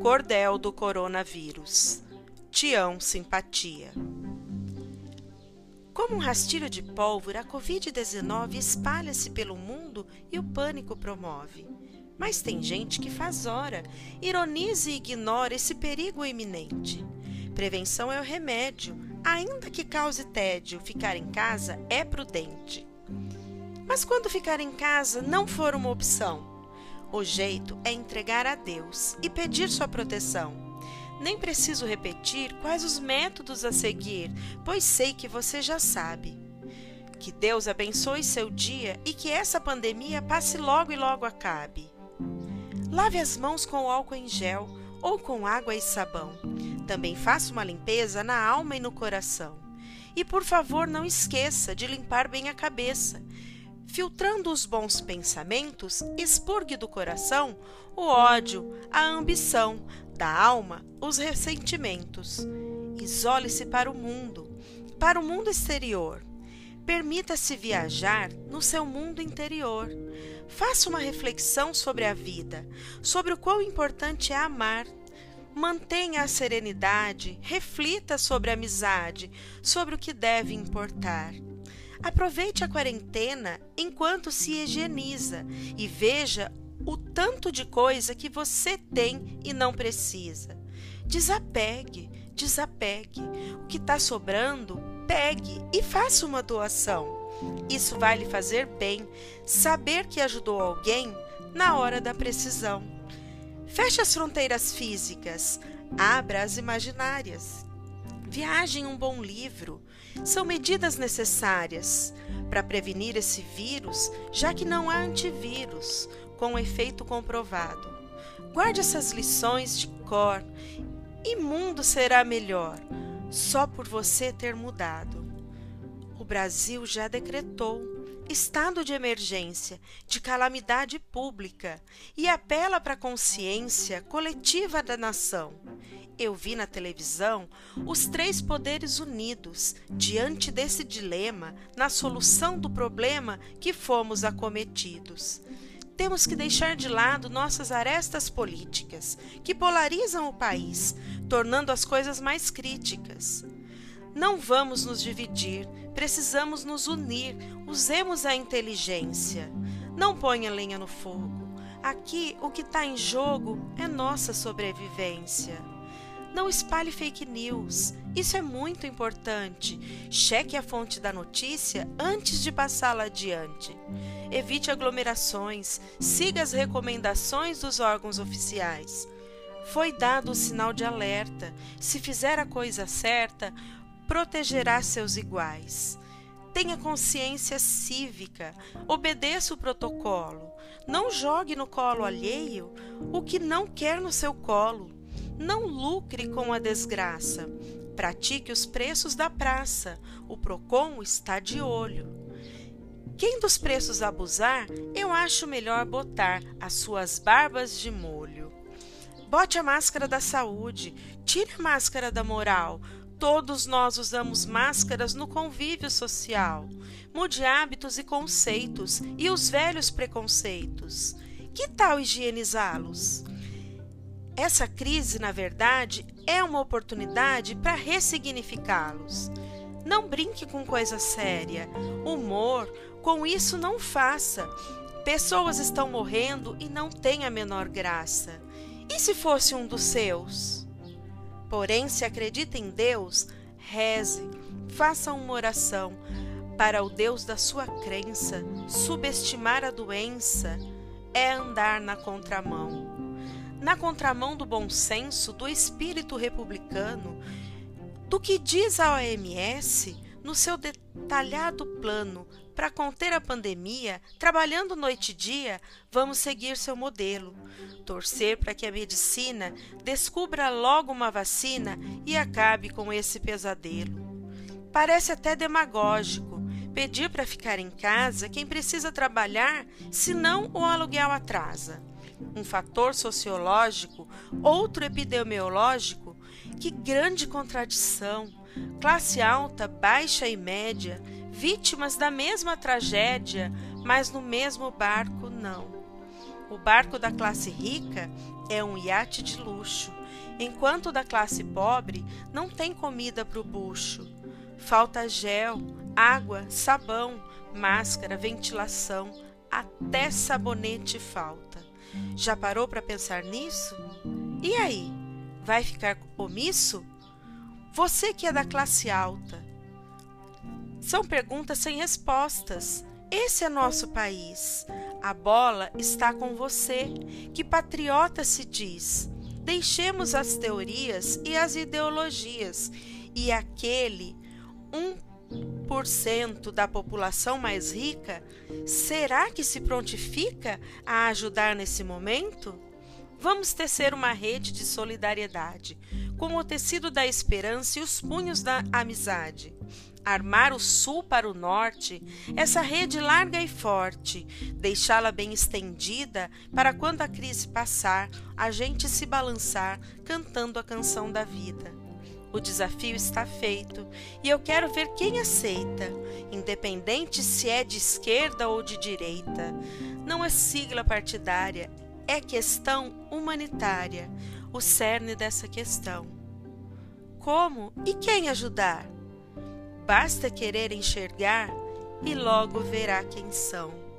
Cordel do coronavírus. Tião Simpatia. Como um rastilho de pólvora, a Covid-19 espalha-se pelo mundo e o pânico promove. Mas tem gente que faz hora, ironiza e ignora esse perigo iminente. Prevenção é o remédio, ainda que cause tédio, ficar em casa é prudente. Mas quando ficar em casa não for uma opção, o jeito é entregar a Deus e pedir sua proteção. Nem preciso repetir quais os métodos a seguir, pois sei que você já sabe. Que Deus abençoe seu dia e que essa pandemia passe logo e logo acabe. Lave as mãos com álcool em gel ou com água e sabão. Também faça uma limpeza na alma e no coração. E por favor, não esqueça de limpar bem a cabeça filtrando os bons pensamentos, expurgue do coração o ódio, a ambição, da alma, os ressentimentos. Isole-se para o mundo, para o mundo exterior. Permita-se viajar no seu mundo interior. Faça uma reflexão sobre a vida, sobre o quão importante é amar. Mantenha a serenidade, reflita sobre a amizade, sobre o que deve importar. Aproveite a quarentena enquanto se higieniza e veja o tanto de coisa que você tem e não precisa. Desapegue, desapegue. O que está sobrando, pegue e faça uma doação. Isso vai lhe fazer bem, saber que ajudou alguém na hora da precisão. Feche as fronteiras físicas, abra as imaginárias. Viaje em um bom livro, são medidas necessárias para prevenir esse vírus, já que não há antivírus com efeito comprovado. Guarde essas lições de cor e mundo será melhor só por você ter mudado. O Brasil já decretou estado de emergência, de calamidade pública e apela para a consciência coletiva da nação eu vi na televisão os três poderes unidos diante desse dilema na solução do problema que fomos acometidos. Temos que deixar de lado nossas arestas políticas, que polarizam o país, tornando as coisas mais críticas. Não vamos nos dividir, precisamos nos unir, usemos a inteligência. Não ponha lenha no fogo. Aqui o que está em jogo é nossa sobrevivência. Não espalhe fake news. Isso é muito importante. Cheque a fonte da notícia antes de passá-la adiante. Evite aglomerações. Siga as recomendações dos órgãos oficiais. Foi dado o sinal de alerta. Se fizer a coisa certa, protegerá seus iguais. Tenha consciência cívica, obedeça o protocolo. Não jogue no colo alheio o que não quer no seu colo. Não lucre com a desgraça. Pratique os preços da praça. O Procon está de olho. Quem dos preços abusar, eu acho melhor botar as suas barbas de molho. Bote a máscara da saúde, tire a máscara da moral. Todos nós usamos máscaras no convívio social. Mude hábitos e conceitos e os velhos preconceitos. Que tal higienizá-los? Essa crise, na verdade, é uma oportunidade para ressignificá-los. Não brinque com coisa séria. Humor, com isso não faça. Pessoas estão morrendo e não tem a menor graça. E se fosse um dos seus? Porém, se acredita em Deus, reze, faça uma oração para o Deus da sua crença. Subestimar a doença é andar na contramão na contramão do bom senso, do espírito republicano, do que diz a OMS no seu detalhado plano para conter a pandemia, trabalhando noite e dia, vamos seguir seu modelo. Torcer para que a medicina descubra logo uma vacina e acabe com esse pesadelo. Parece até demagógico pedir para ficar em casa quem precisa trabalhar, senão o aluguel atrasa um fator sociológico, outro epidemiológico, que grande contradição! Classe alta, baixa e média, vítimas da mesma tragédia, mas no mesmo barco não. O barco da classe rica é um iate de luxo, enquanto o da classe pobre não tem comida para o bucho. Falta gel, água, sabão, máscara, ventilação, até sabonete falta. Já parou para pensar nisso? E aí, vai ficar omisso? Você que é da classe alta. São perguntas sem respostas. Esse é nosso país. A bola está com você, que patriota se diz. Deixemos as teorias e as ideologias, e aquele 1% da população mais rica, será que se prontifica a ajudar nesse momento? Vamos tecer uma rede de solidariedade, com o tecido da esperança e os punhos da amizade armar o sul para o norte, essa rede larga e forte, deixá-la bem estendida para quando a crise passar, a gente se balançar cantando a canção da vida. O desafio está feito e eu quero ver quem aceita, independente se é de esquerda ou de direita. Não é sigla partidária, é questão humanitária, o cerne dessa questão. Como e quem ajudar? Basta querer enxergar e logo verá quem são.